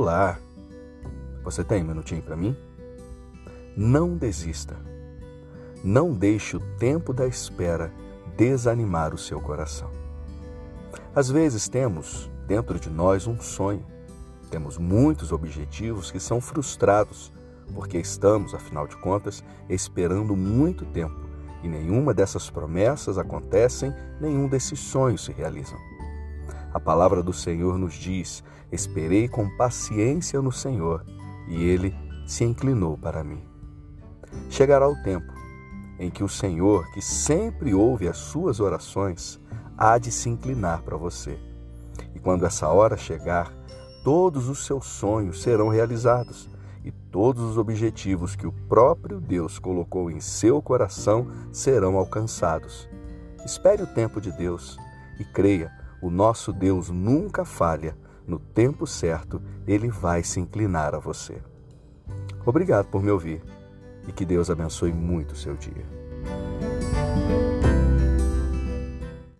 Olá, você tem um minutinho para mim? Não desista. Não deixe o tempo da espera desanimar o seu coração. Às vezes temos dentro de nós um sonho, temos muitos objetivos que são frustrados porque estamos, afinal de contas, esperando muito tempo e nenhuma dessas promessas acontecem, nenhum desses sonhos se realizam. A palavra do Senhor nos diz: Esperei com paciência no Senhor, e ele se inclinou para mim. Chegará o tempo em que o Senhor, que sempre ouve as suas orações, há de se inclinar para você. E quando essa hora chegar, todos os seus sonhos serão realizados e todos os objetivos que o próprio Deus colocou em seu coração serão alcançados. Espere o tempo de Deus e creia, o nosso Deus nunca falha. No tempo certo, ele vai se inclinar a você. Obrigado por me ouvir e que Deus abençoe muito o seu dia.